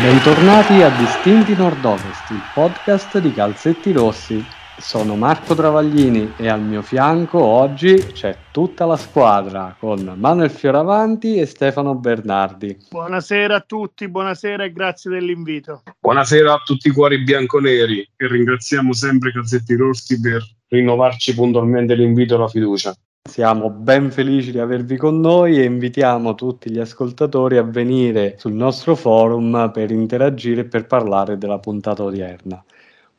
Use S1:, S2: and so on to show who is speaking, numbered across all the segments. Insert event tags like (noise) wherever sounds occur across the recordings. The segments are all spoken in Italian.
S1: Bentornati a Distinti Nord-Ovest, il podcast di Calzetti Rossi. Sono Marco Travaglini e al mio fianco oggi c'è tutta la squadra con Manuel Fioravanti e Stefano Bernardi.
S2: Buonasera a tutti, buonasera e grazie dell'invito.
S3: Buonasera a tutti i cuori bianconeri e ringraziamo sempre Calzetti Rossi per rinnovarci puntualmente l'invito e la fiducia.
S1: Siamo ben felici di avervi con noi e invitiamo tutti gli ascoltatori a venire sul nostro forum per interagire e per parlare della puntata odierna.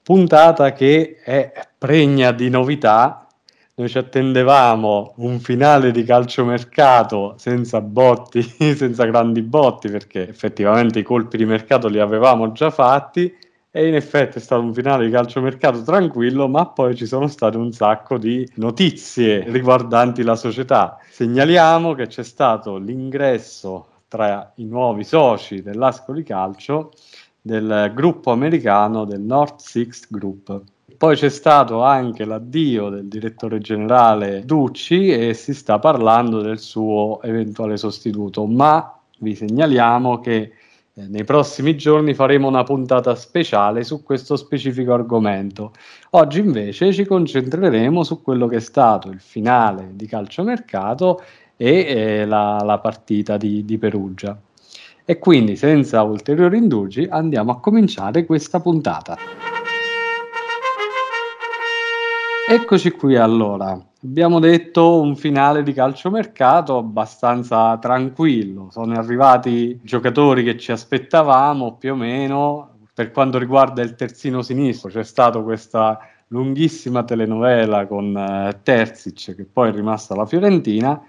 S1: Puntata che è pregna di novità. Noi ci attendevamo un finale di calciomercato senza botti, (laughs) senza grandi botti, perché effettivamente i colpi di mercato li avevamo già fatti e in effetti è stato un finale di calciomercato tranquillo, ma poi ci sono state un sacco di notizie riguardanti la società. Segnaliamo che c'è stato l'ingresso tra i nuovi soci dell'Ascoli Calcio del gruppo americano del North Six Group. Poi c'è stato anche l'addio del direttore generale Ducci e si sta parlando del suo eventuale sostituto, ma vi segnaliamo che nei prossimi giorni faremo una puntata speciale su questo specifico argomento. Oggi invece ci concentreremo su quello che è stato il finale di calciomercato e eh, la, la, partita di, di Perugia. E quindi senza ulteriori indugi andiamo a cominciare questa puntata. Eccoci qui allora. Abbiamo detto un finale di calciomercato abbastanza tranquillo. Sono arrivati giocatori che ci aspettavamo più o meno. Per quanto riguarda il terzino sinistro, c'è stata questa lunghissima telenovela con eh, Terzic, che poi è rimasta la Fiorentina,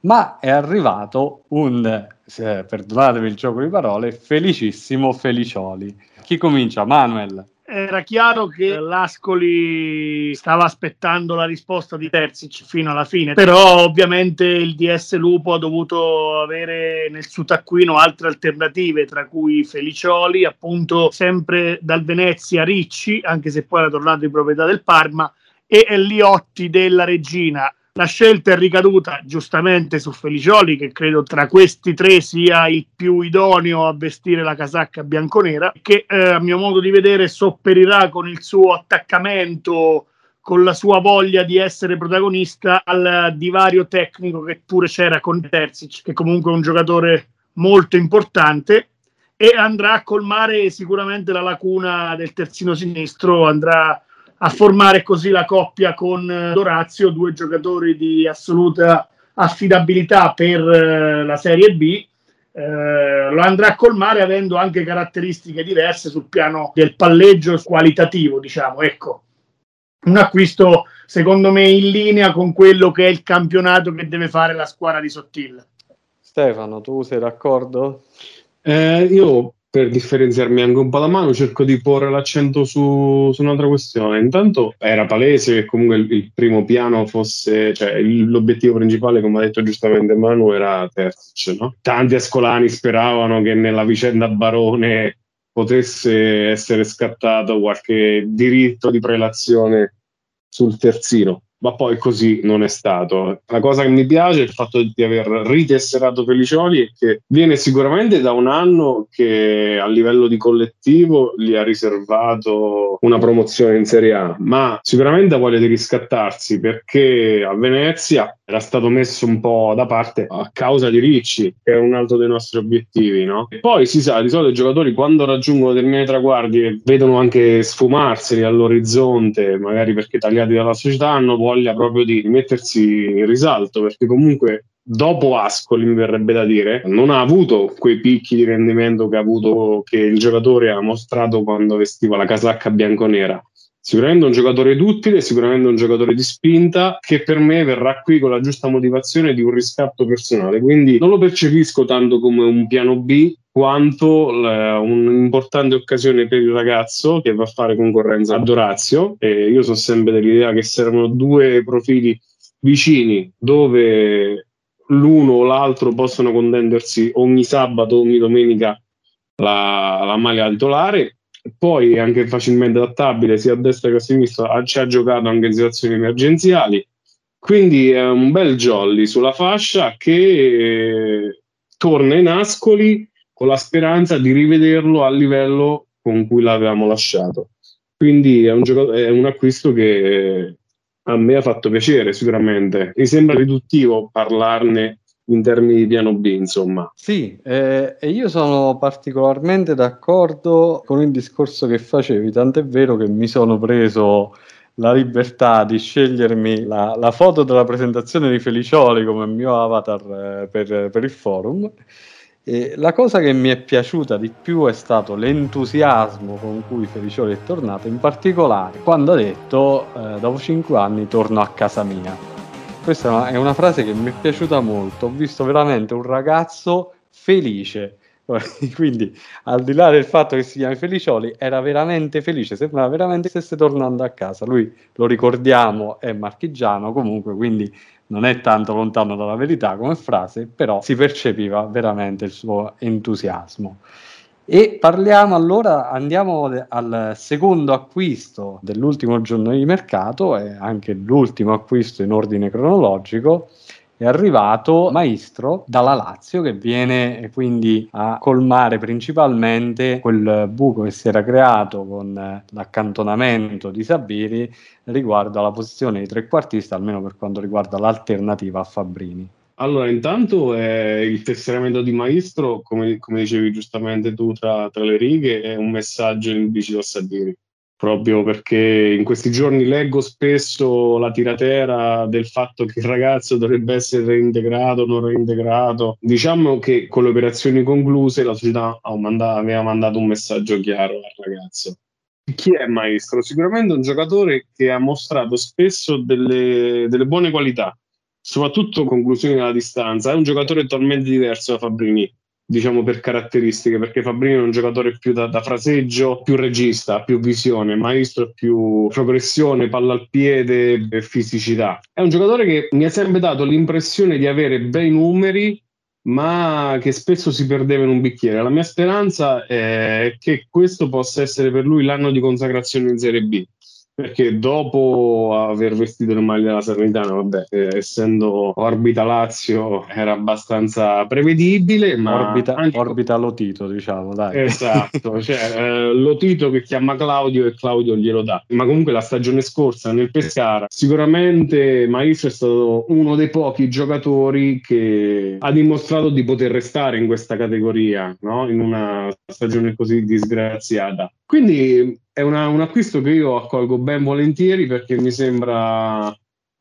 S1: ma è arrivato un, se, perdonatemi il gioco di parole, felicissimo Felicioli. Chi comincia? Manuel
S2: era chiaro che l'Ascoli stava aspettando la risposta di Terzic fino alla fine, però ovviamente il DS Lupo ha dovuto avere nel suo taccuino altre alternative, tra cui Felicioli, appunto sempre dal Venezia Ricci, anche se poi era tornato in proprietà del Parma, e Liotti della Regina la scelta è ricaduta giustamente su Felicioli, che credo tra questi tre sia il più idoneo a vestire la casacca bianconera, che eh, a mio modo di vedere sopperirà con il suo attaccamento, con la sua voglia di essere protagonista al divario tecnico che pure c'era con Terzic, che comunque è un giocatore molto importante e andrà a colmare sicuramente la lacuna del terzino sinistro, andrà a formare così la coppia con eh, Dorazio, due giocatori di assoluta affidabilità per eh, la Serie B. Eh, lo andrà a colmare avendo anche caratteristiche diverse sul piano del palleggio qualitativo, diciamo, ecco. Un acquisto secondo me in linea con quello che è il campionato che deve fare la squadra di Sottil.
S1: Stefano, tu sei d'accordo?
S3: Eh, io per differenziarmi anche un po' la mano, cerco di porre l'accento su, su, un'altra questione. Intanto era palese che comunque il, il primo piano fosse, cioè il, l'obiettivo principale, come ha detto giustamente Manu, era Terzic. No? Tanti ascolani speravano che nella vicenda Barone potesse essere scattato qualche diritto di prelazione sul terzino ma poi così non è stato. La cosa che mi piace è il fatto di aver ritesserato Felicioli e che viene sicuramente da un anno che a livello di collettivo gli ha riservato una promozione in Serie A, ma sicuramente ha voglia di riscattarsi perché a Venezia era stato messo un po' da parte a causa di Ricci, che è un altro dei nostri obiettivi, no? E poi si sa, di solito i giocatori quando raggiungono determinati traguardi e vedono anche sfumarseli all'orizzonte, magari perché tagliati dalla società, hanno voglia proprio di mettersi in risalto, perché comunque dopo Ascoli, mi verrebbe da dire, non ha avuto quei picchi di rendimento che ha avuto che il giocatore ha mostrato quando vestiva la casacca bianconera. Sicuramente un giocatore duttile, sicuramente un giocatore di spinta che per me verrà qui con la giusta motivazione di un riscatto personale. Quindi non lo percepisco tanto come un piano B quanto la, un'importante occasione per il ragazzo che va a fare concorrenza a Dorazio. E io sono sempre dell'idea che servono due profili vicini dove l'uno o l'altro possono contendersi ogni sabato, ogni domenica la, la maglia titolare poi è anche facilmente adattabile sia a destra che a sinistra, ci ha giocato anche in situazioni emergenziali. Quindi è un bel jolly sulla fascia che torna in Ascoli con la speranza di rivederlo a livello con cui l'avevamo lasciato. Quindi è un, gioco- è un acquisto che a me ha fatto piacere sicuramente. Mi sembra riduttivo parlarne in termini di piano B, insomma.
S1: Sì, eh, e io sono particolarmente d'accordo con il discorso che facevi, tant'è vero che mi sono preso la libertà di scegliermi la, la foto della presentazione di Felicioli come mio avatar eh, per, per il forum e la cosa che mi è piaciuta di più è stato l'entusiasmo con cui Felicioli è tornato, in particolare quando ha detto eh, dopo cinque anni torno a casa mia. Questa è una frase che mi è piaciuta molto, ho visto veramente un ragazzo felice, (laughs) quindi al di là del fatto che si chiami Felicioli era veramente felice, sembrava veramente che stesse tornando a casa. Lui, lo ricordiamo, è marchigiano comunque, quindi non è tanto lontano dalla verità come frase, però si percepiva veramente il suo entusiasmo. E parliamo allora, andiamo al secondo acquisto dell'ultimo giorno di mercato e anche l'ultimo acquisto in ordine cronologico, è arrivato Maestro dalla Lazio che viene quindi a colmare principalmente quel buco che si era creato con l'accantonamento di Sabiri riguardo alla posizione di trequartista, almeno per quanto riguarda l'alternativa a Fabrini.
S3: Allora, intanto eh, il tesseramento di Maestro, come, come dicevi giustamente tu tra, tra, le righe, è un messaggio implicito a Sabiri proprio perché in questi giorni leggo spesso la tiratera del fatto che il ragazzo dovrebbe essere reintegrato, non reintegrato. Diciamo che con le operazioni concluse la società aveva mandato un messaggio chiaro al ragazzo. Chi è Maestro? Sicuramente un giocatore che ha mostrato spesso delle, delle buone qualità, soprattutto conclusioni alla distanza. È un giocatore totalmente diverso da Fabrini diciamo per caratteristiche, perché Fabrini è un giocatore più da, da, fraseggio, più regista, più visione, Maestro più progressione, palla al piede e fisicità. È un giocatore che mi ha sempre dato l'impressione di avere bei numeri, ma che spesso si perdeva in un bicchiere. La mia speranza è che questo possa essere per lui l'anno di consacrazione in Serie B perché dopo aver vestito le maglie della Salernitana, vabbè, eh, essendo Orbita Lazio era abbastanza prevedibile, ma
S1: Orbita, anche... Orbita Lotito, diciamo, dai.
S3: Esatto, (laughs) cioè eh, Lotito che chiama Claudio e Claudio glielo dà. Ma comunque la stagione scorsa nel Pescara, sicuramente Maestro è stato uno dei pochi giocatori che ha dimostrato di poter restare in questa categoria, no? In una stagione così disgraziata. Quindi è una, un acquisto che io accolgo ben volentieri perché mi sembra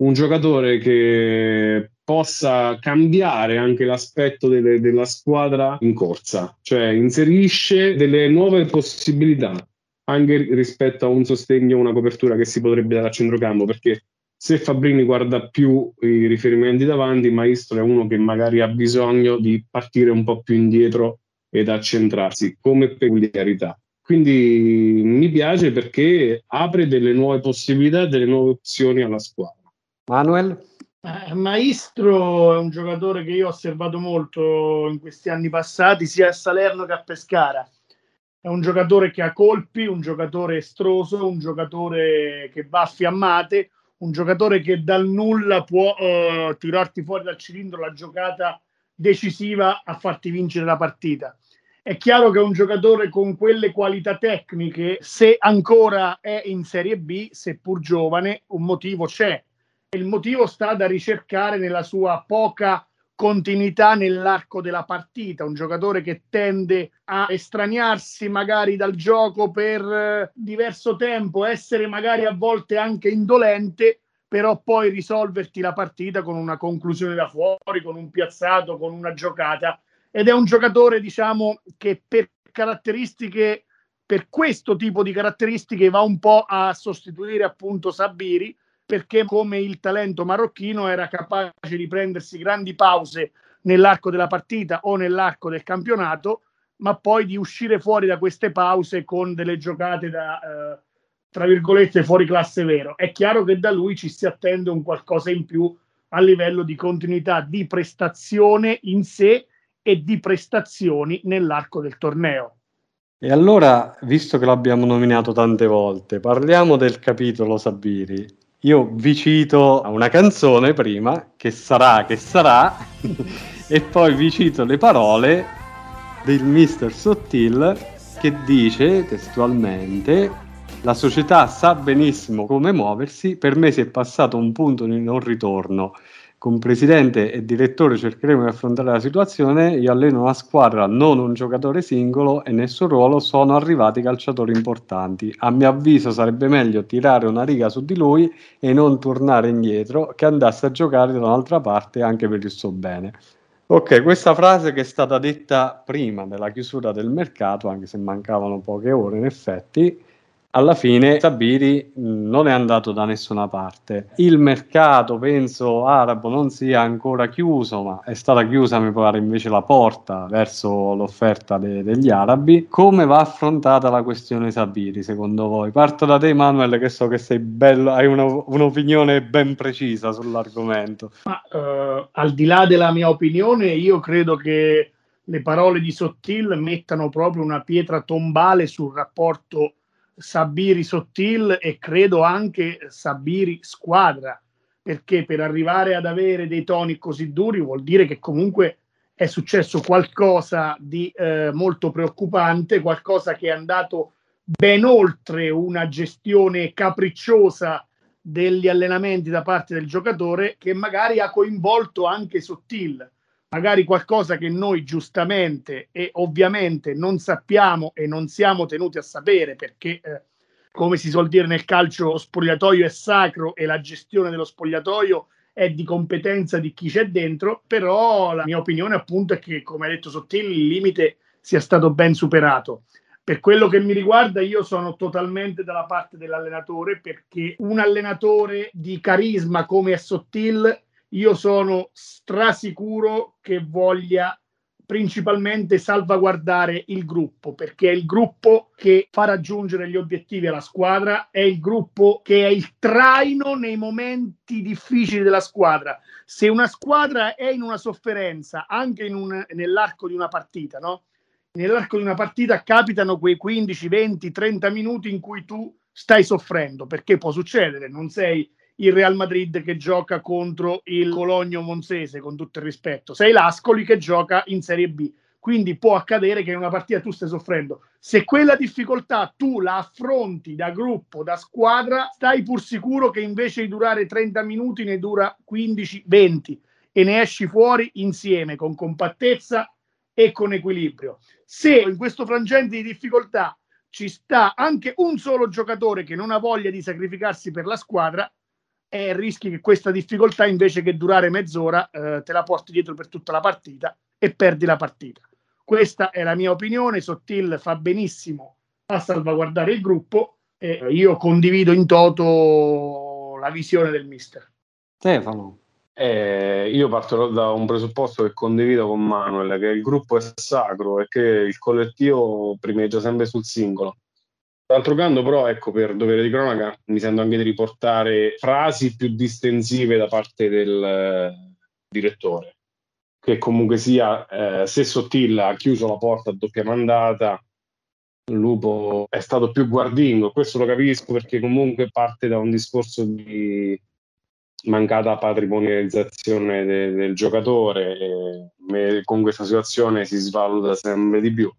S3: un giocatore che possa cambiare anche l'aspetto delle, della squadra in corsa, cioè inserisce delle nuove possibilità anche rispetto a un sostegno, una copertura che si potrebbe dare a centrocampo, perché se Fabrini guarda più i riferimenti davanti, Maestro è uno che magari ha bisogno di partire un po' più indietro ed accentrarsi come peculiarità. Quindi mi piace perché apre delle nuove possibilità, delle nuove opzioni alla squadra.
S1: Manuel?
S2: Eh, Maestro è un giocatore che io ho osservato molto in questi anni passati, sia a Salerno che a Pescara. È un giocatore che ha colpi, un giocatore estroso, un giocatore che va a fiammate, un giocatore che dal nulla può uh, tirarti fuori dal cilindro la giocata decisiva a farti vincere la partita. È chiaro che un giocatore con quelle qualità tecniche, se ancora è in Serie B, seppur giovane, un motivo c'è. Il motivo sta da ricercare nella sua poca continuità nell'arco della partita, un giocatore che tende a estraniarsi magari dal gioco per eh, diverso tempo, essere magari a volte anche indolente, però poi risolverti la partita con una conclusione da fuori, con un piazzato, con una giocata ed è un giocatore, diciamo, che per caratteristiche, per questo tipo di caratteristiche va un po' a sostituire appunto Sabiri, perché come il talento marocchino era capace di prendersi grandi pause nell'arco della partita o nell'arco del campionato, ma poi di uscire fuori da queste pause con delle giocate da, eh, tra virgolette, fuori classe vero. È chiaro che da lui ci si attende un qualcosa in più a livello di continuità di prestazione in sé e di prestazioni nell'arco del torneo.
S1: E allora, visto che l'abbiamo nominato tante volte, parliamo del capitolo Sabiri. Io vi cito una canzone prima, che sarà, che sarà, (laughs) e poi vi cito le parole del mister Sottil che dice testualmente la società sa benissimo come muoversi, per me si è passato un punto di non ritorno. Con presidente e direttore cercheremo di affrontare la situazione. Io alleno una squadra, non un giocatore singolo e nel suo ruolo sono arrivati calciatori importanti. A mio avviso sarebbe meglio tirare una riga su di lui e non tornare indietro, che andasse a giocare da un'altra parte anche per il suo bene. Ok, questa frase che è stata detta prima della chiusura del mercato, anche se mancavano poche ore in effetti, alla fine Sabiri non è andato da nessuna parte. Il mercato, penso, arabo non sia ancora chiuso, ma è stata chiusa, mi pare, invece la porta verso l'offerta de- degli arabi. Come va affrontata la questione Sabiri, secondo voi? Parto da te, Manuel, che so che sei bello, hai una, un'opinione ben precisa sull'argomento.
S2: Ma, uh, al di là della mia opinione, io credo che le parole di Sottil mettano proprio una pietra tombale sul rapporto Sabiri Sottil e credo anche Sabiri Squadra, perché per arrivare ad avere dei toni così duri vuol dire che comunque è successo qualcosa di eh, molto preoccupante, qualcosa che è andato ben oltre una gestione capricciosa degli allenamenti da parte del giocatore che magari ha coinvolto anche Sottil magari qualcosa che noi giustamente e ovviamente non sappiamo e non siamo tenuti a sapere perché, eh, come si suol dire nel calcio, lo spogliatoio è sacro e la gestione dello spogliatoio è di competenza di chi c'è dentro, però la mia opinione appunto è che, come ha detto Sottili, il limite sia stato ben superato. Per quello che mi riguarda, io sono totalmente dalla parte dell'allenatore perché un allenatore di carisma come è Sottil io sono strasicuro che voglia principalmente salvaguardare il gruppo, perché è il gruppo che fa raggiungere gli obiettivi alla squadra, è il gruppo che è il traino nei momenti difficili della squadra. Se una squadra è in una sofferenza, anche un, nell'arco di una partita, no? Nell'arco di una partita capitano quei 15, 20, 30 minuti in cui tu stai soffrendo, perché può succedere, non sei il Real Madrid che gioca contro il Cologno Monzese, con tutto il rispetto. Sei l'Ascoli che gioca in Serie B. Quindi può accadere che in una partita tu stai soffrendo. Se quella difficoltà tu la affronti da gruppo, da squadra, stai pur sicuro che invece di durare 30 minuti ne dura 15-20 e ne esci fuori insieme, con compattezza e con equilibrio. Se in questo frangente di difficoltà ci sta anche un solo giocatore che non ha voglia di sacrificarsi per la squadra, e rischi che questa difficoltà invece che durare mezz'ora eh, te la porti dietro per tutta la partita e perdi la partita. Questa è la mia opinione, Sottil fa benissimo a salvaguardare il gruppo e io condivido in toto la visione del mister.
S1: Stefano.
S3: Eh, io parto da un presupposto che condivido con Manuel, che il gruppo è sacro e che il collettivo primeggia sempre sul singolo. D'altro canto, però, ecco, per dovere di cronaca, mi sento anche di riportare frasi più distensive da parte del eh, direttore, che comunque sia, eh, se Sottilla ha chiuso la porta a doppia mandata, Lupo è stato più guardingo, questo lo capisco perché comunque parte da un discorso di mancata patrimonializzazione de- del giocatore e con questa situazione si svaluta sempre di più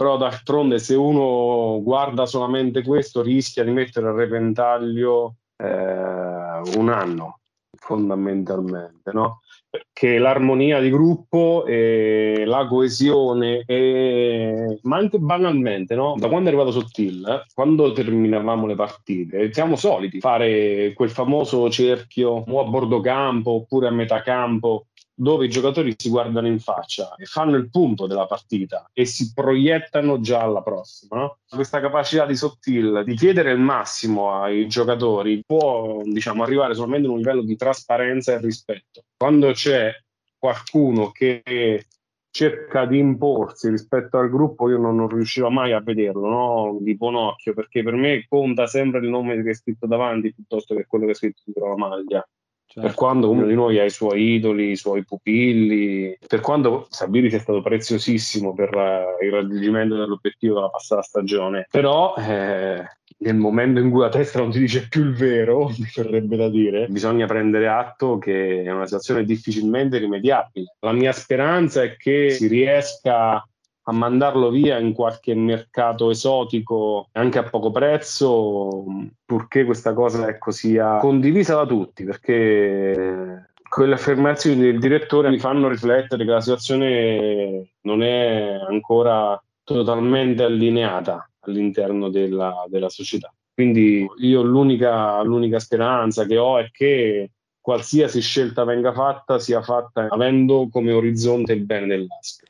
S3: però d'altronde se uno guarda solamente questo rischia di mettere a repentaglio eh, un anno fondamentalmente no? perché l'armonia di gruppo e la coesione e... ma anche banalmente no? da quando è arrivato Sottil quando terminavamo le partite siamo soliti fare quel famoso cerchio o a bordo campo oppure a metà campo dove i giocatori si guardano in faccia e fanno il punto della partita e si proiettano già alla prossima. No? Questa capacità di Sottil di chiedere il massimo ai giocatori può diciamo, arrivare solamente a un livello di trasparenza e rispetto. Quando c'è qualcuno che cerca di imporsi rispetto al gruppo, io non, non riuscivo mai a vederlo no? di buon occhio, perché per me conta sempre il nome che è scritto davanti piuttosto che quello che è scritto dietro la maglia. Certo. Per quando ognuno di noi ha i suoi idoli, i suoi pupilli, per quando Sabiri sia stato preziosissimo per uh, il raggiungimento dell'obiettivo della passata stagione, però eh, nel momento in cui la testa non ti dice più il vero, (laughs) mi verrebbe da dire, bisogna prendere atto che è una situazione difficilmente rimediabile. La mia speranza è che si riesca a mandarlo via in qualche mercato esotico anche a poco prezzo, purché questa cosa ecco, sia condivisa da tutti, perché quelle affermazioni del direttore mi fanno riflettere che la situazione non è ancora totalmente allineata all'interno della, della società. Quindi io l'unica, l'unica speranza che ho è che qualsiasi scelta venga fatta sia fatta avendo come orizzonte il bene dell'ASP.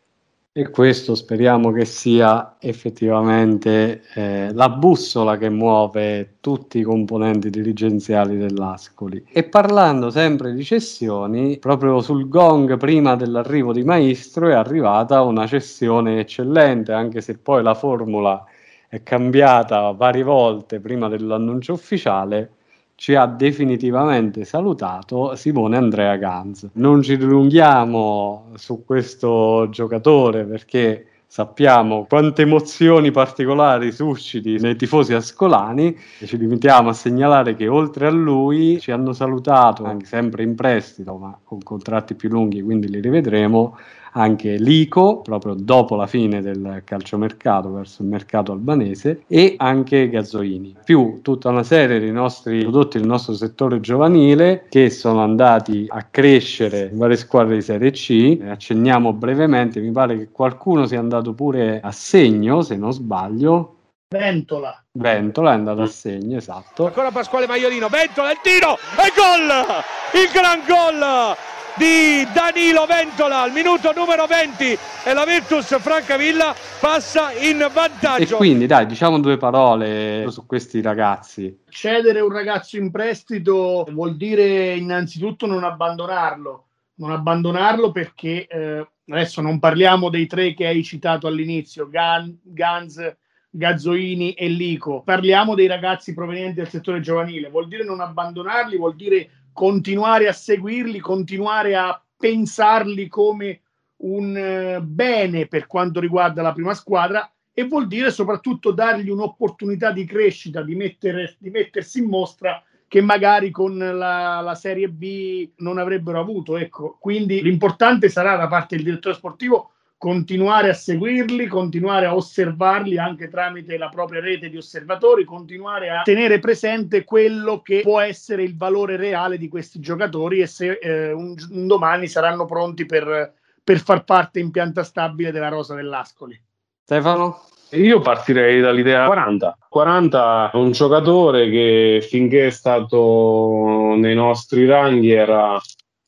S1: E questo speriamo che sia effettivamente eh, la bussola che muove tutti i componenti dirigenziali dell'Ascoli. E parlando sempre di cessioni, proprio sul gong prima dell'arrivo di Maestro è arrivata una cessione eccellente, anche se poi la formula è cambiata varie volte prima dell'annuncio ufficiale ci ha definitivamente salutato Simone Andrea Ganz. Non ci dilunghiamo su questo giocatore perché sappiamo quante emozioni particolari susciti nei tifosi ascolani e ci limitiamo a segnalare che oltre a lui ci hanno salutato, anche sempre in prestito, ma con contratti più lunghi, quindi li rivedremo, anche Lico, proprio dopo la fine del calciomercato verso il mercato albanese, e anche Gazzoini, più tutta una serie di nostri prodotti del nostro settore giovanile che sono andati a crescere in varie squadre di Serie C. Accenniamo brevemente, mi pare che qualcuno sia andato pure a segno, se non sbaglio,
S2: Ventola.
S1: Ventola è andato a segno, esatto.
S4: Ancora Pasquale Maiolino, Ventola, il tiro e gol! Il gran gol di Danilo Ventola al minuto numero 20 e la Virtus Francavilla passa in vantaggio.
S1: E quindi dai, diciamo due parole su questi ragazzi.
S2: Cedere un ragazzo in prestito vuol dire innanzitutto non abbandonarlo, non abbandonarlo perché eh, adesso non parliamo dei tre che hai citato all'inizio, Gan, Gans, Gazzoini e Lico, parliamo dei ragazzi provenienti dal settore giovanile, vuol dire non abbandonarli, vuol dire continuare a seguirli, continuare a pensarli come un eh, bene per quanto riguarda la prima squadra e vuol dire soprattutto dargli un'opportunità di crescita, di, mettere, di mettersi in mostra che magari con la, la, Serie B non avrebbero avuto. Ecco, quindi l'importante sarà da parte del direttore sportivo continuare a seguirli, continuare a osservarli anche tramite la propria rete di osservatori, continuare a tenere presente quello che può essere il valore reale di questi giocatori e se eh, un, un, domani saranno pronti per, per far parte in pianta stabile della rosa dell'Ascoli.
S1: Stefano?
S3: Io partirei dall'idea 40. 40 è un giocatore che finché è stato nei nostri ranghi era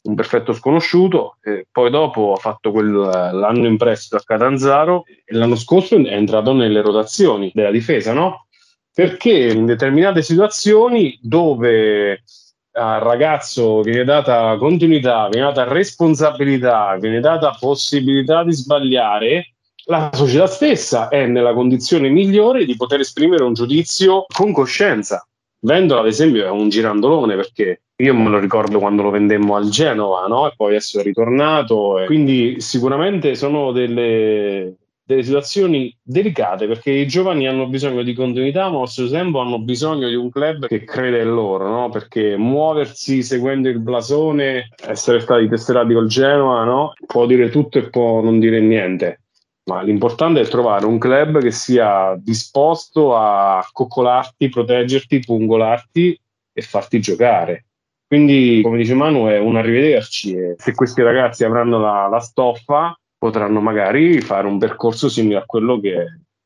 S3: un perfetto sconosciuto, poi dopo ha fatto quel, l'anno in prestito a Catanzaro e l'anno scorso è entrato nelle rotazioni della difesa, no? Perché in determinate situazioni dove al ragazzo viene data continuità, viene data responsabilità, viene data possibilità di sbagliare, la società stessa è nella condizione migliore di poter esprimere un giudizio con coscienza. Vendola, ad esempio, è un girandolone perché io me lo ricordo quando lo vendemmo al Genova, no? E poi adesso è ritornato. Quindi sicuramente sono delle, delle situazioni delicate perché i giovani hanno bisogno di continuità, ma allo stesso tempo hanno bisogno di un club che crede in loro, no? Perché muoversi seguendo il blasone, essere stati tesserati col Genoa, no? Può dire tutto e può non dire niente. Ma l'importante è trovare un club che sia disposto a coccolarti, proteggerti, pungolarti e farti giocare. Quindi, come dice Manu, è un arrivederci. E se questi ragazzi avranno la, la stoffa, potranno magari fare un percorso simile a quello che,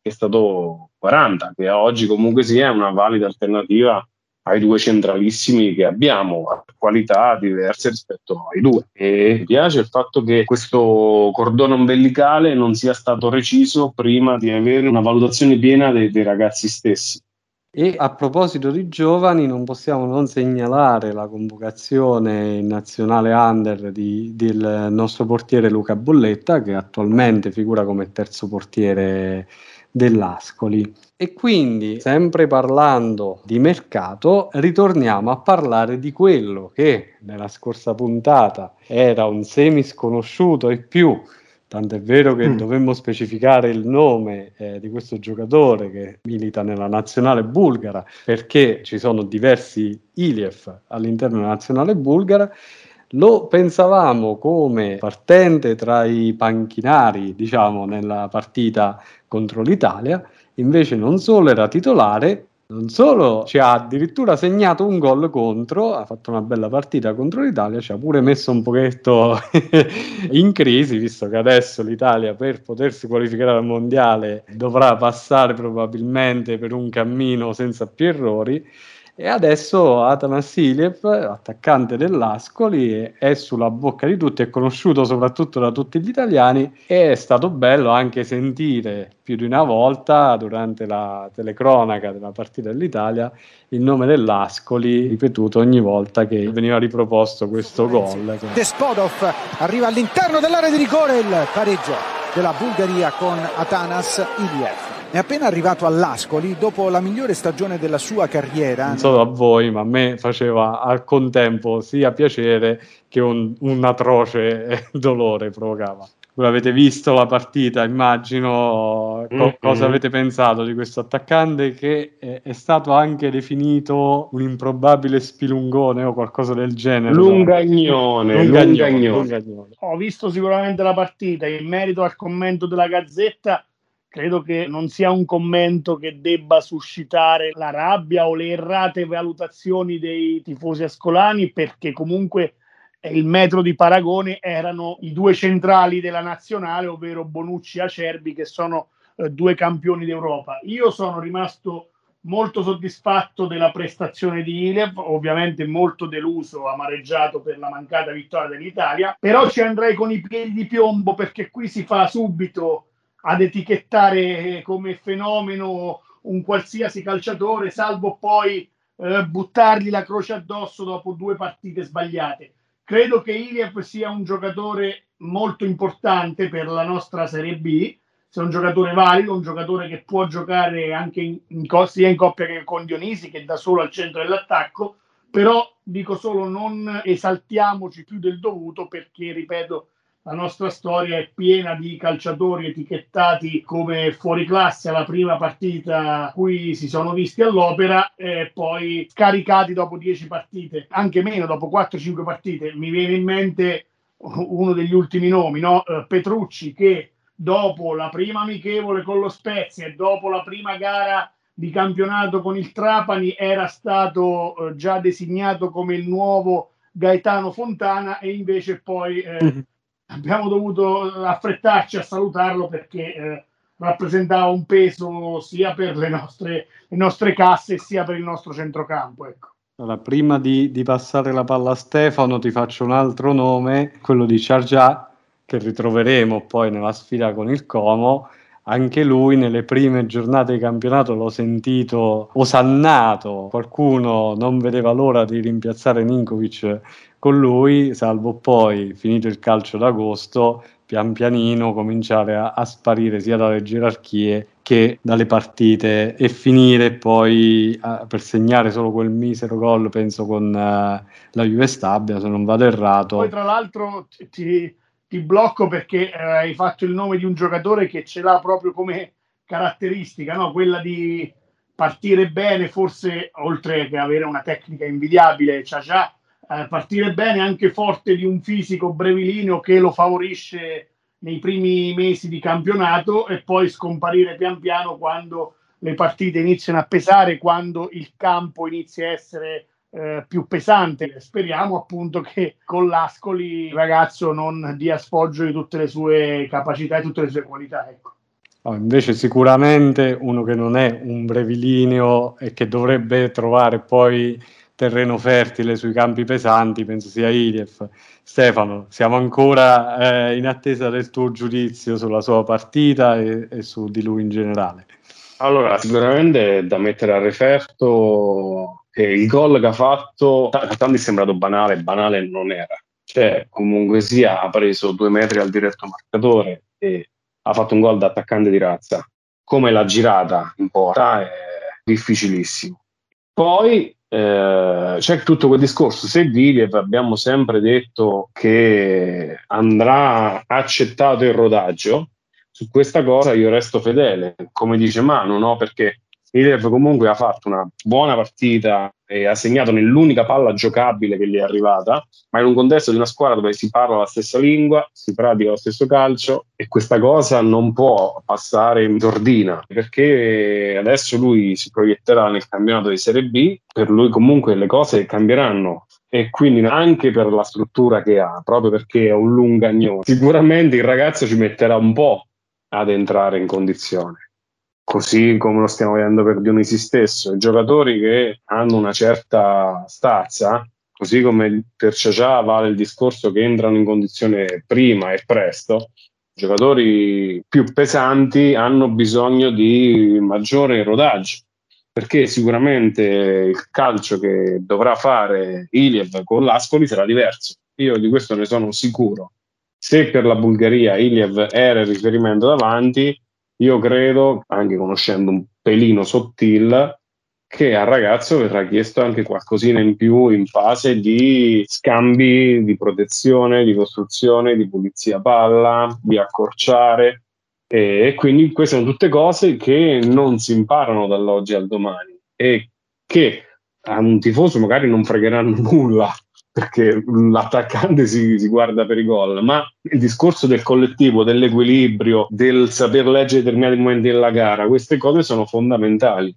S3: che è stato 40, che oggi comunque sia una valida alternativa ai due centralissimi che abbiamo, a qualità diverse rispetto ai due. E mi piace il fatto che questo cordone ombelicale non sia stato reciso prima di avere una valutazione piena dei, dei ragazzi stessi.
S1: E a proposito di giovani, non possiamo non segnalare la convocazione in nazionale under di, del nostro portiere Luca Bolletta, che attualmente figura come terzo portiere dell'Ascoli. E quindi, sempre parlando di mercato, ritorniamo a parlare di quello che nella scorsa puntata era un semi sconosciuto e più Tant'è vero che mm. dovremmo specificare il nome eh, di questo giocatore che milita nella nazionale bulgara perché ci sono diversi Iliev all'interno della nazionale bulgara. Lo pensavamo come partente tra i panchinari, diciamo, nella partita contro l'Italia, invece non solo era titolare, non solo ci ha addirittura segnato un gol contro, ha fatto una bella partita contro l'Italia, ci ha pure messo un pochetto (laughs) in crisi, visto che adesso l'Italia per potersi qualificare al mondiale dovrà passare probabilmente per un cammino senza più errori e adesso Atanas Iliev, attaccante dell'Ascoli, è sulla bocca di tutti, è conosciuto soprattutto da tutti gli italiani e è stato bello anche sentire più di una volta durante la telecronaca della partita dell'Italia il nome dell'Ascoli ripetuto ogni volta che veniva riproposto questo gol.
S5: Despodov arriva all'interno dell'area di rigore il pareggio della Bulgaria con Atanas Iliev. È appena arrivato all'Ascoli dopo la migliore stagione della sua carriera.
S1: Non so a voi, ma a me faceva al contempo sia piacere che un, un atroce (laughs) dolore provocava. Voi avete visto la partita, immagino. Co- mm-hmm. Cosa avete pensato di questo attaccante che è, è, stato anche definito un improbabile spilungone o qualcosa del genere?
S3: Lungagnone, lungagnone, lungagnone. lungagnone.
S2: Ho visto sicuramente la partita in merito al commento della Gazzetta credo che non sia un commento che debba suscitare la rabbia o le errate valutazioni dei tifosi ascolani, perché comunque il metro di paragone erano i due centrali della nazionale, ovvero Bonucci e Acerbi, che sono eh, due campioni d'Europa. Io sono rimasto molto soddisfatto della prestazione di Ilev, ovviamente molto deluso, amareggiato per la mancata vittoria dell'Italia, però ci andrei con i piedi di piombo perché qui si fa subito ad etichettare come fenomeno un qualsiasi calciatore, salvo poi eh, buttargli la croce addosso dopo due partite sbagliate. Credo che Iliev sia un giocatore molto importante per la nostra Serie B, sia un giocatore valido, un giocatore che può giocare anche in, in, sia in coppia che con Dionisi, che da solo al centro dell'attacco, però dico solo non esaltiamoci più del dovuto perché, ripeto, la nostra storia è piena di calciatori etichettati come fuori classe alla prima partita cui si sono visti all'opera e poi scaricati dopo 10 partite, anche meno, dopo 4-5 partite. Mi viene in mente uno degli ultimi nomi, no? Eh, Petrucci, che dopo la prima amichevole con lo Spezia e dopo la prima gara di campionato con il Trapani era stato eh, già designato come il nuovo Gaetano Fontana e invece poi eh, mm-hmm abbiamo dovuto affrettarci a salutarlo perché eh, rappresentava un peso sia per le nostre, le nostre casse sia per il nostro centrocampo. Ecco.
S1: Allora, prima di, di, passare la palla a Stefano, ti faccio un altro nome, quello di Chargia, che ritroveremo poi nella sfida con il Como. Anche lui nelle prime giornate di campionato l'ho sentito osannato, qualcuno non vedeva l'ora di rimpiazzare Ninkovic con lui, salvo poi, finito il calcio d'agosto, pian pianino cominciare a, a, sparire sia dalle gerarchie che dalle partite e finire poi uh, per segnare solo quel misero gol, penso con uh, la Juve Stabia, se non vado errato.
S2: Poi tra l'altro ti, ti blocco perché uh, hai fatto il nome di un giocatore che ce l'ha proprio come caratteristica, no? quella di partire bene, forse oltre che avere una tecnica invidiabile, Cià Cià eh, partire bene anche forte di un fisico brevilineo che lo favorisce nei primi mesi di campionato e poi scomparire pian piano quando le partite iniziano a pesare, quando il campo inizia a essere eh, più pesante. Speriamo appunto che con l'Ascoli il ragazzo non dia sfoggio di tutte le sue capacità e tutte le sue qualità. Ecco.
S1: Oh, invece sicuramente uno che non è un brevilineo e che dovrebbe trovare poi terreno fertile sui campi pesanti, penso sia Iliev. Stefano, siamo ancora eh, in attesa del tuo giudizio sulla sua partita e, e, su di lui in generale.
S3: Allora, sicuramente è da mettere a referto che il gol che ha fatto, a tanti è sembrato banale, banale non era. Cioè, comunque sia, ha preso due metri al diretto marcatore e ha fatto un gol da attaccante di razza. Come l'ha girata in porta è difficilissimo. Poi eh, c'è tutto quel discorso. Se Viliev abbiamo sempre detto che andrà accettato il rodaggio, su questa cosa io resto fedele. Come dice Manu, no? Perché Iliev comunque ha fatto una buona partita e ha segnato nell'unica palla giocabile che gli è arrivata, ma in un contesto di una squadra dove si parla la stessa lingua, si pratica lo stesso calcio e questa cosa non può passare in sordina perché adesso lui si proietterà nel campionato di Serie B, per lui comunque le cose cambieranno e quindi anche per la struttura che ha, proprio perché è un lungagnone, sicuramente il ragazzo ci metterà un po' ad entrare in condizione così come lo stiamo vedendo per Dionisi stesso, i giocatori che hanno una certa stazza, così come per Ciacià vale il discorso che entrano in condizione prima e presto, giocatori più pesanti hanno bisogno di maggiore rodaggio, perché sicuramente il calcio che dovrà fare Iliev con l'Ascoli sarà diverso. Io di questo ne sono sicuro. Se per la Bulgaria Iliev era il riferimento davanti, io credo, anche conoscendo un pelino sottil, che al ragazzo verrà chiesto anche qualcosina in più in fase di scambi di protezione, di costruzione, di pulizia palla, di accorciare. E, quindi queste sono tutte cose che non si imparano dall'oggi al domani e che a un tifoso magari non fregheranno (laughs) nulla perché l'attaccante si, si, guarda per i gol, ma il discorso del collettivo, dell'equilibrio, del saper leggere determinati momenti della gara, queste cose sono fondamentali.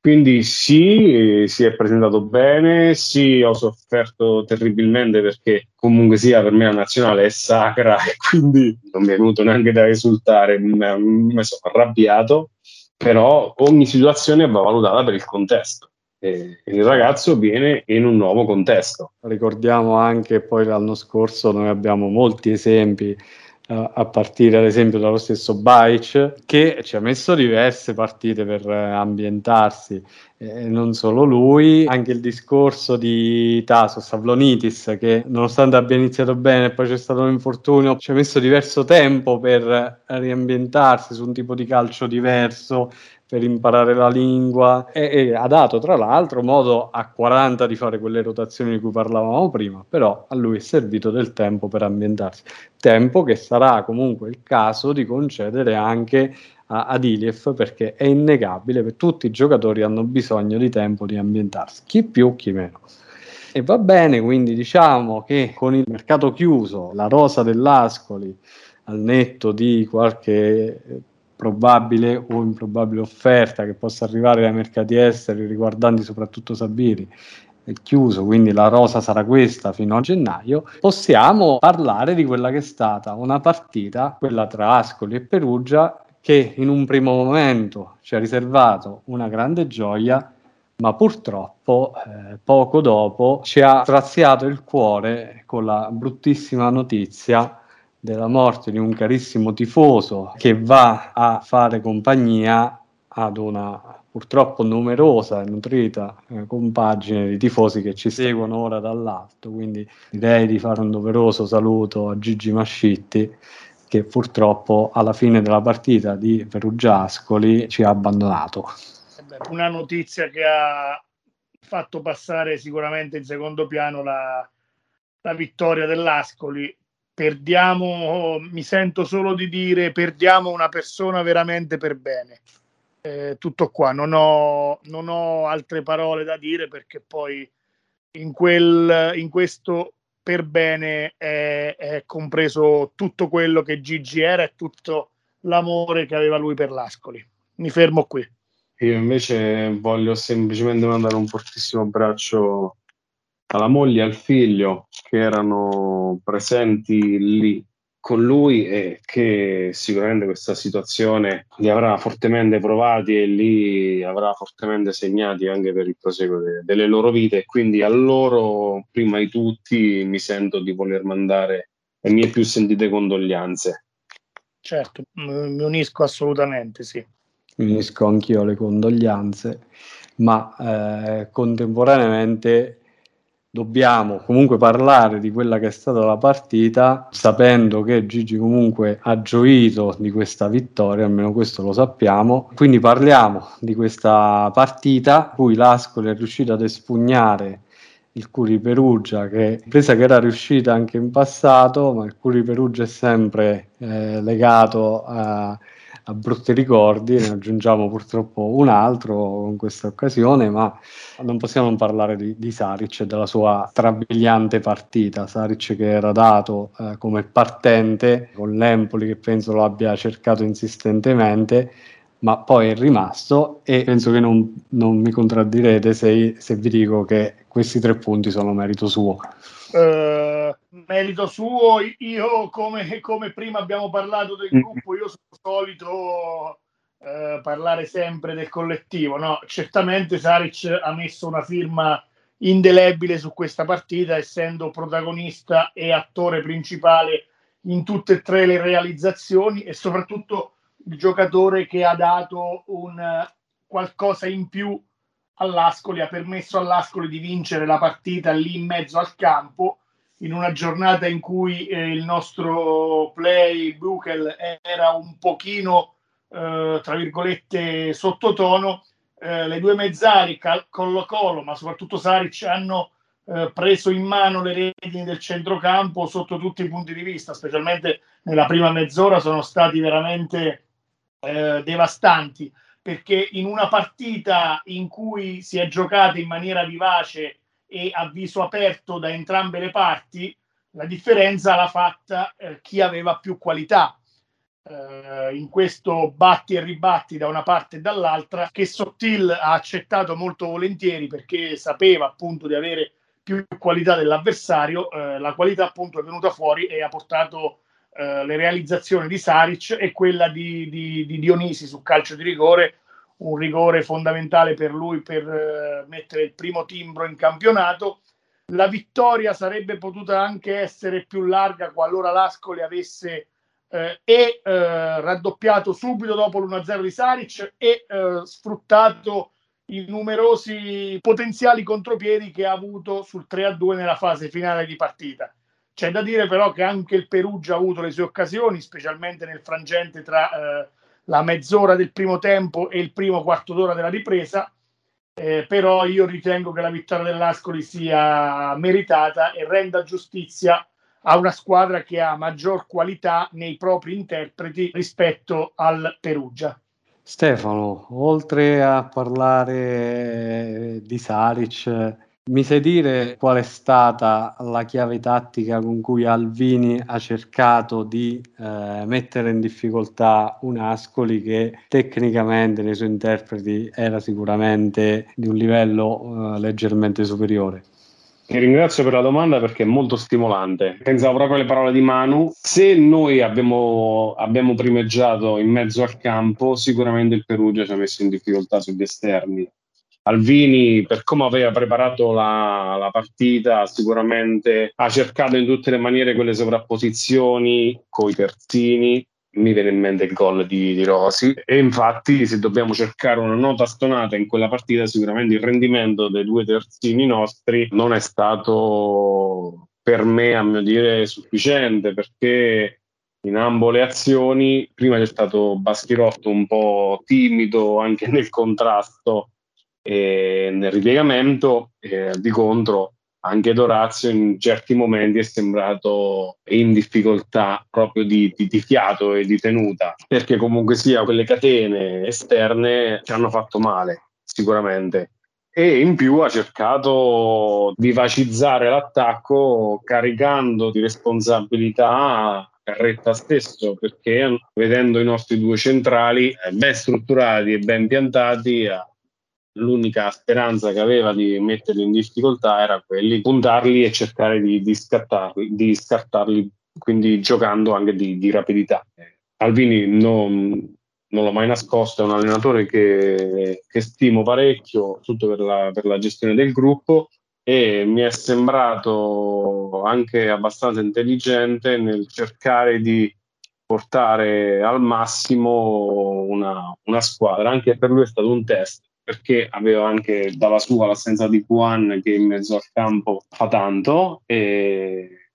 S3: Quindi sì, si è presentato bene, sì, ho sofferto terribilmente perché comunque sia per me la nazionale è sacra e quindi non mi è venuto neanche da risultare, mi, mi sono arrabbiato, però ogni situazione va valutata per il contesto il ragazzo viene in un nuovo contesto.
S1: Ricordiamo anche poi l'anno scorso noi abbiamo molti esempi uh, a partire ad esempio dallo stesso Baic che ci ha messo diverse partite per uh, ambientarsi e non solo lui, anche il discorso di Taso Savlonitis che nonostante abbia iniziato bene e poi c'è stato un infortunio ci ha messo diverso tempo per riambientarsi su un tipo di calcio diverso per imparare la lingua e, e, ha dato tra l'altro modo a 40 di fare quelle rotazioni di cui parlavamo prima, però a lui è servito del tempo per ambientarsi, tempo che sarà comunque il caso di concedere anche a, ad Iliev perché è innegabile che tutti i giocatori hanno bisogno di tempo di ambientarsi, chi più chi meno. E va bene, quindi diciamo che con il mercato chiuso, la rosa dell'Ascoli al netto di qualche probabile o improbabile offerta che possa arrivare dai mercati esteri riguardanti soprattutto Sabiri è chiuso, quindi la rosa sarà questa fino a gennaio, possiamo parlare di quella che è stata una partita, quella tra Ascoli e Perugia, che in un primo momento ci ha riservato una grande gioia, ma purtroppo eh, poco dopo ci ha straziato il cuore con la bruttissima notizia della morte di un carissimo tifoso che va a fare compagnia ad una purtroppo numerosa e nutrita eh, compagine di tifosi che ci seguono ora dall'alto, quindi direi di fare un doveroso saluto a Gigi Mascitti che purtroppo alla fine della partita di Perugiascoli ci ha abbandonato.
S2: Una notizia che ha fatto passare sicuramente in secondo piano la, la vittoria dell'Ascoli perdiamo, mi sento solo di dire, perdiamo una persona veramente per bene. Eh, tutto qua, non ho, non ho, altre parole da dire perché poi in, quel, in questo per bene è, è, compreso tutto quello che Gigi era e tutto l'amore che aveva lui per l'Ascoli. Mi fermo qui.
S3: Io invece voglio semplicemente mandare un fortissimo abbraccio alla moglie e al figlio che erano presenti lì con lui e che sicuramente questa situazione li avrà fortemente provati e li avrà fortemente segnati anche per il proseguo de- delle loro vite e quindi a loro prima di tutti mi sento di voler mandare le mie più sentite condoglianze.
S2: Certo, mi unisco assolutamente, sì.
S1: Mi unisco anch'io alle condoglianze, ma eh, contemporaneamente dobbiamo comunque parlare di quella che è stata la partita, sapendo che Gigi comunque ha gioito di questa vittoria, almeno questo lo sappiamo. Quindi parliamo di questa partita, cui l'Ascoli è riuscito ad espugnare il Curi Perugia, che presa che era riuscita anche in passato, ma il Curi Perugia è sempre eh, legato a a brutti ricordi, ne aggiungiamo purtroppo un altro con questa occasione, ma non possiamo non parlare di, di Saric e della sua strabiliante partita. Saric che era dato eh, come partente con l'Empoli che penso lo abbia cercato insistentemente, ma poi è rimasto e penso che non, non mi contraddirete se, se, vi dico che questi tre punti sono merito suo.
S2: Uh, merito suo, io come, come, prima abbiamo parlato del mm. gruppo, io sono solito uh, parlare sempre del collettivo. No? Certamente Saric ha messo una firma indelebile su questa partita, essendo protagonista e attore principale in tutte e tre le realizzazioni e soprattutto il giocatore che ha dato un qualcosa in più all'Ascoli, ha permesso all'Ascoli di vincere la partita lì in mezzo al campo in una giornata in cui eh, il nostro play Buchel era un pochino eh, tra virgolette sottotono eh, le due mezzali Collo Colo ma soprattutto Saric hanno eh, preso in mano le redini del centrocampo sotto tutti i punti di vista specialmente nella prima mezz'ora sono stati veramente eh, devastanti perché in una partita in cui si è giocata in maniera vivace e a viso aperto da entrambe le parti, la differenza l'ha fatta eh, chi aveva più qualità. Eh, in questo batti e ribatti da una parte e dall'altra, che Sottil ha accettato molto volentieri perché sapeva appunto di avere più qualità dell'avversario, eh, la qualità appunto è venuta fuori e ha portato eh, le realizzazioni di Saric e quella di, di, di, Dionisi su calcio di rigore, un rigore fondamentale per lui per uh, mettere il primo timbro in campionato. La vittoria sarebbe potuta anche essere più larga qualora l'Ascoli avesse eh, e eh, raddoppiato subito dopo l'1-0 di Saric e eh, sfruttato i numerosi potenziali contropiedi che ha avuto sul 3-2 nella fase finale di partita. C'è da dire però che anche il Perugia ha avuto le sue occasioni, specialmente nel frangente tra eh, la mezz'ora del primo tempo e il primo quarto d'ora della ripresa. Eh, però io ritengo che la vittoria dell'Ascoli sia meritata e renda giustizia a una squadra che ha maggior qualità nei propri interpreti rispetto al Perugia.
S1: Stefano, oltre a parlare di Saric, mi sai dire qual è stata la chiave tattica con cui Alvini ha cercato di eh, mettere in difficoltà un Ascoli che tecnicamente nei suoi interpreti era sicuramente di un livello eh, leggermente superiore?
S3: Ti ringrazio per la domanda perché è molto stimolante. Pensavo proprio alle parole di Manu. Se noi abbiamo, abbiamo primeggiato in mezzo al campo, sicuramente il Perugia ci ha messo in difficoltà sugli esterni Alvini, per come aveva preparato la, la, partita, sicuramente ha cercato in tutte le maniere quelle sovrapposizioni con i terzini. Mi viene in mente il gol di, di, Rosi. E infatti, se dobbiamo cercare una nota stonata in quella partita, sicuramente il rendimento dei due terzini nostri non è stato per me, a mio dire, sufficiente perché in ambo le azioni prima c'è stato Baschirotto un po' timido anche nel contrasto e nel ripiegamento, eh, di contro, anche Dorazio in certi momenti è sembrato in difficoltà proprio di, di, di, fiato e di tenuta, perché comunque sia quelle catene esterne ci hanno fatto male, sicuramente. E in più ha cercato di vacizzare l'attacco caricando di responsabilità Carretta stesso, perché vedendo i nostri due centrali eh, ben strutturati e ben piantati, l'unica speranza che aveva di metterli in difficoltà era quelli puntarli e cercare di, di, scattarli, di scartarli, quindi giocando anche di, di rapidità. Alvini non, non, l'ho mai nascosto, è un allenatore che, che stimo parecchio, soprattutto per la, per la gestione del gruppo e mi è sembrato anche abbastanza intelligente nel cercare di portare al massimo una, una squadra. Anche per lui è stato un test perché aveva anche dalla sua l'assenza di Juan che in mezzo al campo fa tanto e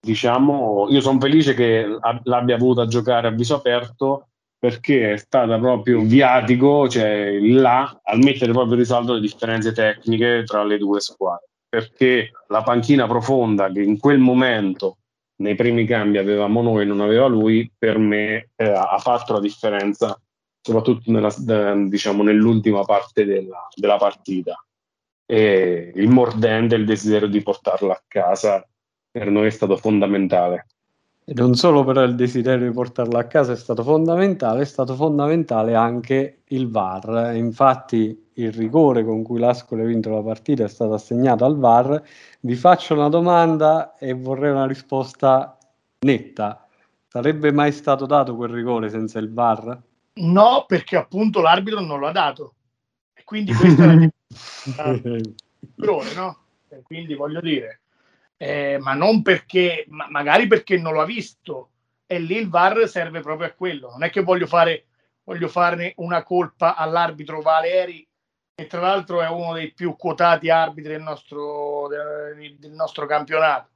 S3: diciamo io sono felice che l'abbia voluta giocare a viso aperto perché è stata proprio viatico, cioè là, al mettere proprio risalto le differenze tecniche tra le due squadre. Perché la panchina profonda che in quel momento nei primi cambi avevamo noi e non aveva lui, per me eh, ha fatto la differenza, soprattutto nella, diciamo, nell'ultima parte della, della partita. E il mordente, il desiderio di portarla a casa, per noi è stato fondamentale.
S1: E non solo però il desiderio di portarla a casa è stato fondamentale, è stato fondamentale anche il VAR. Infatti il rigore con cui l'Ascoli ha vinto la partita è stato assegnato al VAR. Vi faccio una domanda e vorrei una risposta netta. Sarebbe mai stato dato quel rigore senza il VAR?
S2: No, perché appunto l'arbitro non lo ha dato. E quindi questa è la (laughs) rigore, no? E quindi voglio dire, eh, ma non perché, ma magari perché non lo ha visto. E lì il VAR serve proprio a quello. Non è che voglio fare, voglio farne una colpa all'arbitro Valeri, che tra l'altro è uno dei più quotati arbitri del nostro, del, del nostro campionato.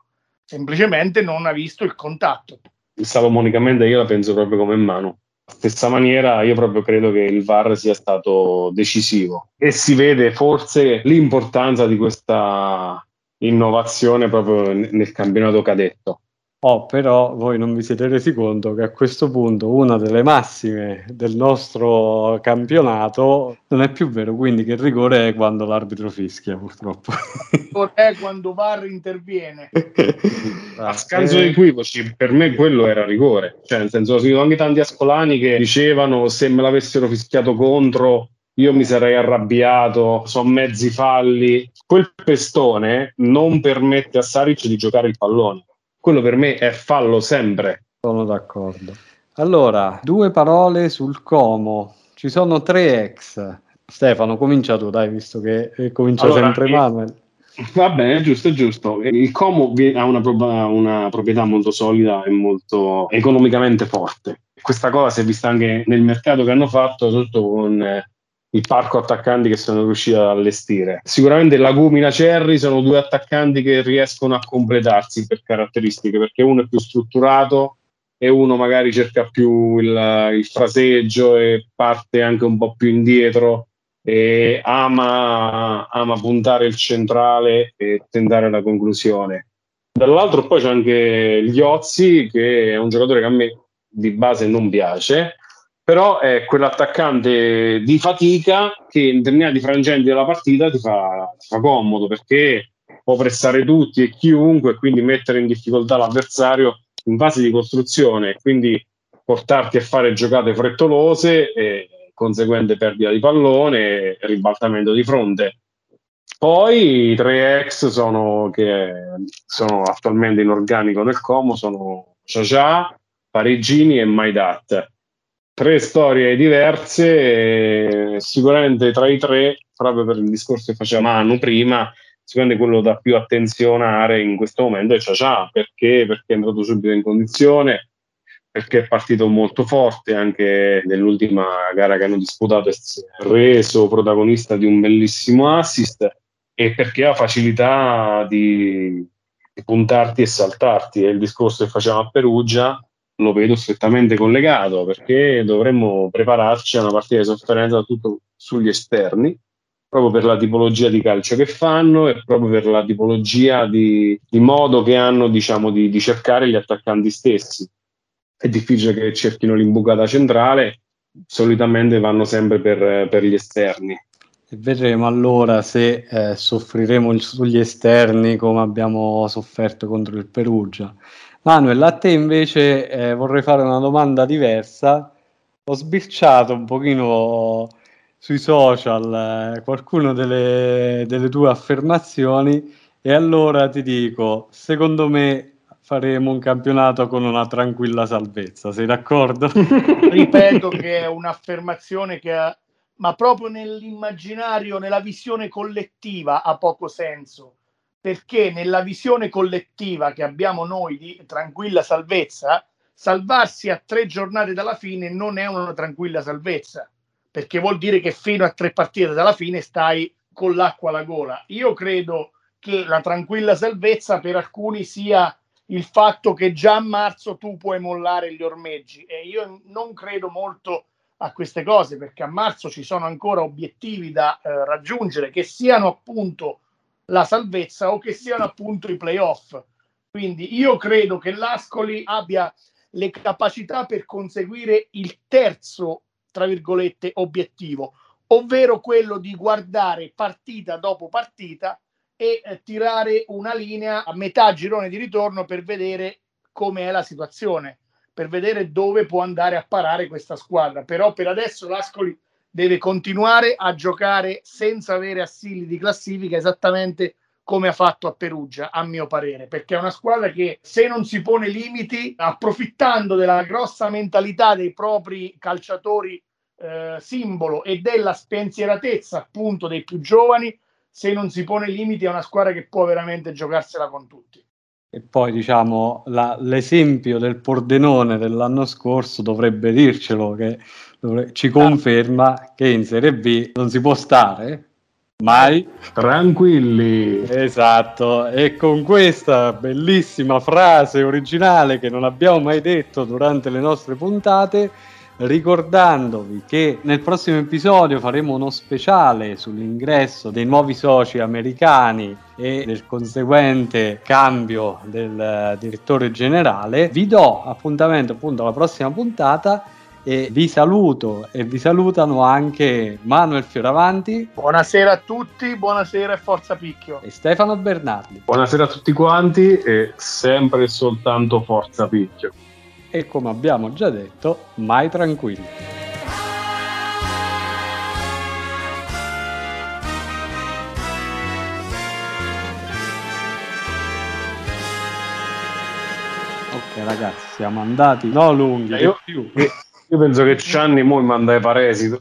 S2: Semplicemente non ha visto il contatto.
S3: Salomonicamente io la penso proprio come in mano. Stessa maniera, io proprio credo che il VAR sia stato decisivo e si vede forse l'importanza di questa innovazione proprio nel campionato cadetto.
S1: Oh, però voi non vi siete resi conto che a questo punto una delle massime del nostro campionato non è più vero, quindi che il rigore è quando l'arbitro fischia, purtroppo.
S2: È quando VAR interviene. (laughs)
S3: a scanso di equivoci, per me quello era rigore. Cioè, nel senso, ho sentito anche tanti ascolani che dicevano se me l'avessero fischiato contro io mi sarei arrabbiato, sono mezzi falli. Quel pestone non permette a Saric di giocare il pallone. Quello per me è fallo sempre.
S1: Sono d'accordo. Allora, due parole sul Como. Ci sono tre ex. Stefano, comincia tu, dai, visto che comincia allora, sempre Manuel.
S3: Va bene, giusto, giusto. Il Como ha una, una, proprietà molto solida e molto economicamente forte. Questa cosa si è vista anche nel mercato che hanno fatto, soprattutto con eh, il parco attaccanti che sono riusciti ad allestire. Sicuramente Lagumina Cerri sono due attaccanti che riescono a completarsi per caratteristiche, perché uno è più strutturato e uno magari cerca più il, il fraseggio e parte anche un po' più indietro e ama, ama puntare il centrale e tentare la conclusione. Dall'altro poi c'è anche Liozzi che è un giocatore che a me di base non piace, però è quell'attaccante di fatica che in determinati frangenti della partita ti fa, ti fa comodo perché può pressare tutti e chiunque, quindi mettere in difficoltà l'avversario in fase di costruzione, quindi portarti a fare giocate frettolose e conseguente perdita di pallone e ribaltamento di fronte. Poi i tre ex sono, che sono attualmente in organico nel Como sono Ciacià, Pareggini e Maidat tre storie diverse, sicuramente tra i tre, proprio per il discorso che faceva Manu prima, sicuramente quello da più attenzionare in questo momento è Ciacià, perché? Perché è entrato subito in condizione, perché è partito molto forte anche nell'ultima gara che hanno disputato, è reso protagonista di un bellissimo assist e perché ha facilità di, di puntarti e saltarti. È il discorso che facciamo a Perugia, lo vedo strettamente collegato perché dovremmo prepararci a una partita di sofferenza tutto sugli esterni proprio per la tipologia di calcio che fanno e proprio per la tipologia di, di modo che hanno diciamo, di, di, cercare gli attaccanti stessi. È difficile che cerchino l'imbucata centrale, solitamente vanno sempre per, per gli esterni.
S1: E vedremo allora se eh, soffriremo sugli esterni come abbiamo sofferto contro il Perugia. Manuel, a te invece eh, vorrei fare una domanda diversa. Ho sbirciato un pochino sui social eh, qualcuno delle, delle tue affermazioni e allora ti dico, secondo me faremo un campionato con una tranquilla salvezza, sei d'accordo? (laughs)
S2: Ripeto che è un'affermazione che ha, ma proprio nell'immaginario, nella visione collettiva ha poco senso perché nella visione collettiva che abbiamo noi di tranquilla salvezza, salvarsi a tre giornate dalla fine non è una tranquilla salvezza, perché vuol dire che fino a tre partite dalla fine stai con l'acqua alla gola. Io credo che la tranquilla salvezza per alcuni sia il fatto che già a marzo tu puoi mollare gli ormeggi e io non credo molto a queste cose perché a marzo ci sono ancora obiettivi da eh, raggiungere che siano appunto la salvezza o che siano appunto i playoff. Quindi io credo che l'Ascoli abbia le capacità per conseguire il terzo, tra virgolette, obiettivo, ovvero quello di guardare partita dopo partita e eh, tirare una linea a metà girone di ritorno per vedere come è la situazione, per vedere dove può andare a parare questa squadra. Però per adesso l'Ascoli deve continuare a giocare senza avere assili di classifica esattamente come ha fatto a Perugia, a mio parere, perché è una squadra che se non si pone limiti, approfittando della grossa mentalità dei propri calciatori eh, simbolo e della spensieratezza appunto dei più giovani, se non si pone limiti è una squadra che può veramente giocarsela con tutti.
S1: E poi diciamo la, l'esempio del Pordenone dell'anno scorso dovrebbe dircelo che ci conferma che in Serie B non si può stare mai.
S3: Tranquilli.
S1: Esatto, e con questa bellissima frase originale che non abbiamo mai detto durante le nostre puntate, ricordandovi che nel prossimo episodio faremo uno speciale sull'ingresso dei nuovi soci americani e del conseguente cambio del direttore generale, vi do appuntamento appunto alla prossima puntata e vi saluto e vi salutano anche Manuel Fioravanti.
S2: Buonasera a tutti, buonasera e forza picchio.
S1: E Stefano Bernardi.
S3: Buonasera a tutti quanti e sempre e soltanto forza picchio.
S1: E come abbiamo già detto, mai tranquilli. Ok ragazzi, siamo andati no lunghi,
S3: io,
S1: più.
S3: Io penso che Cianni mo manda ai Paresito.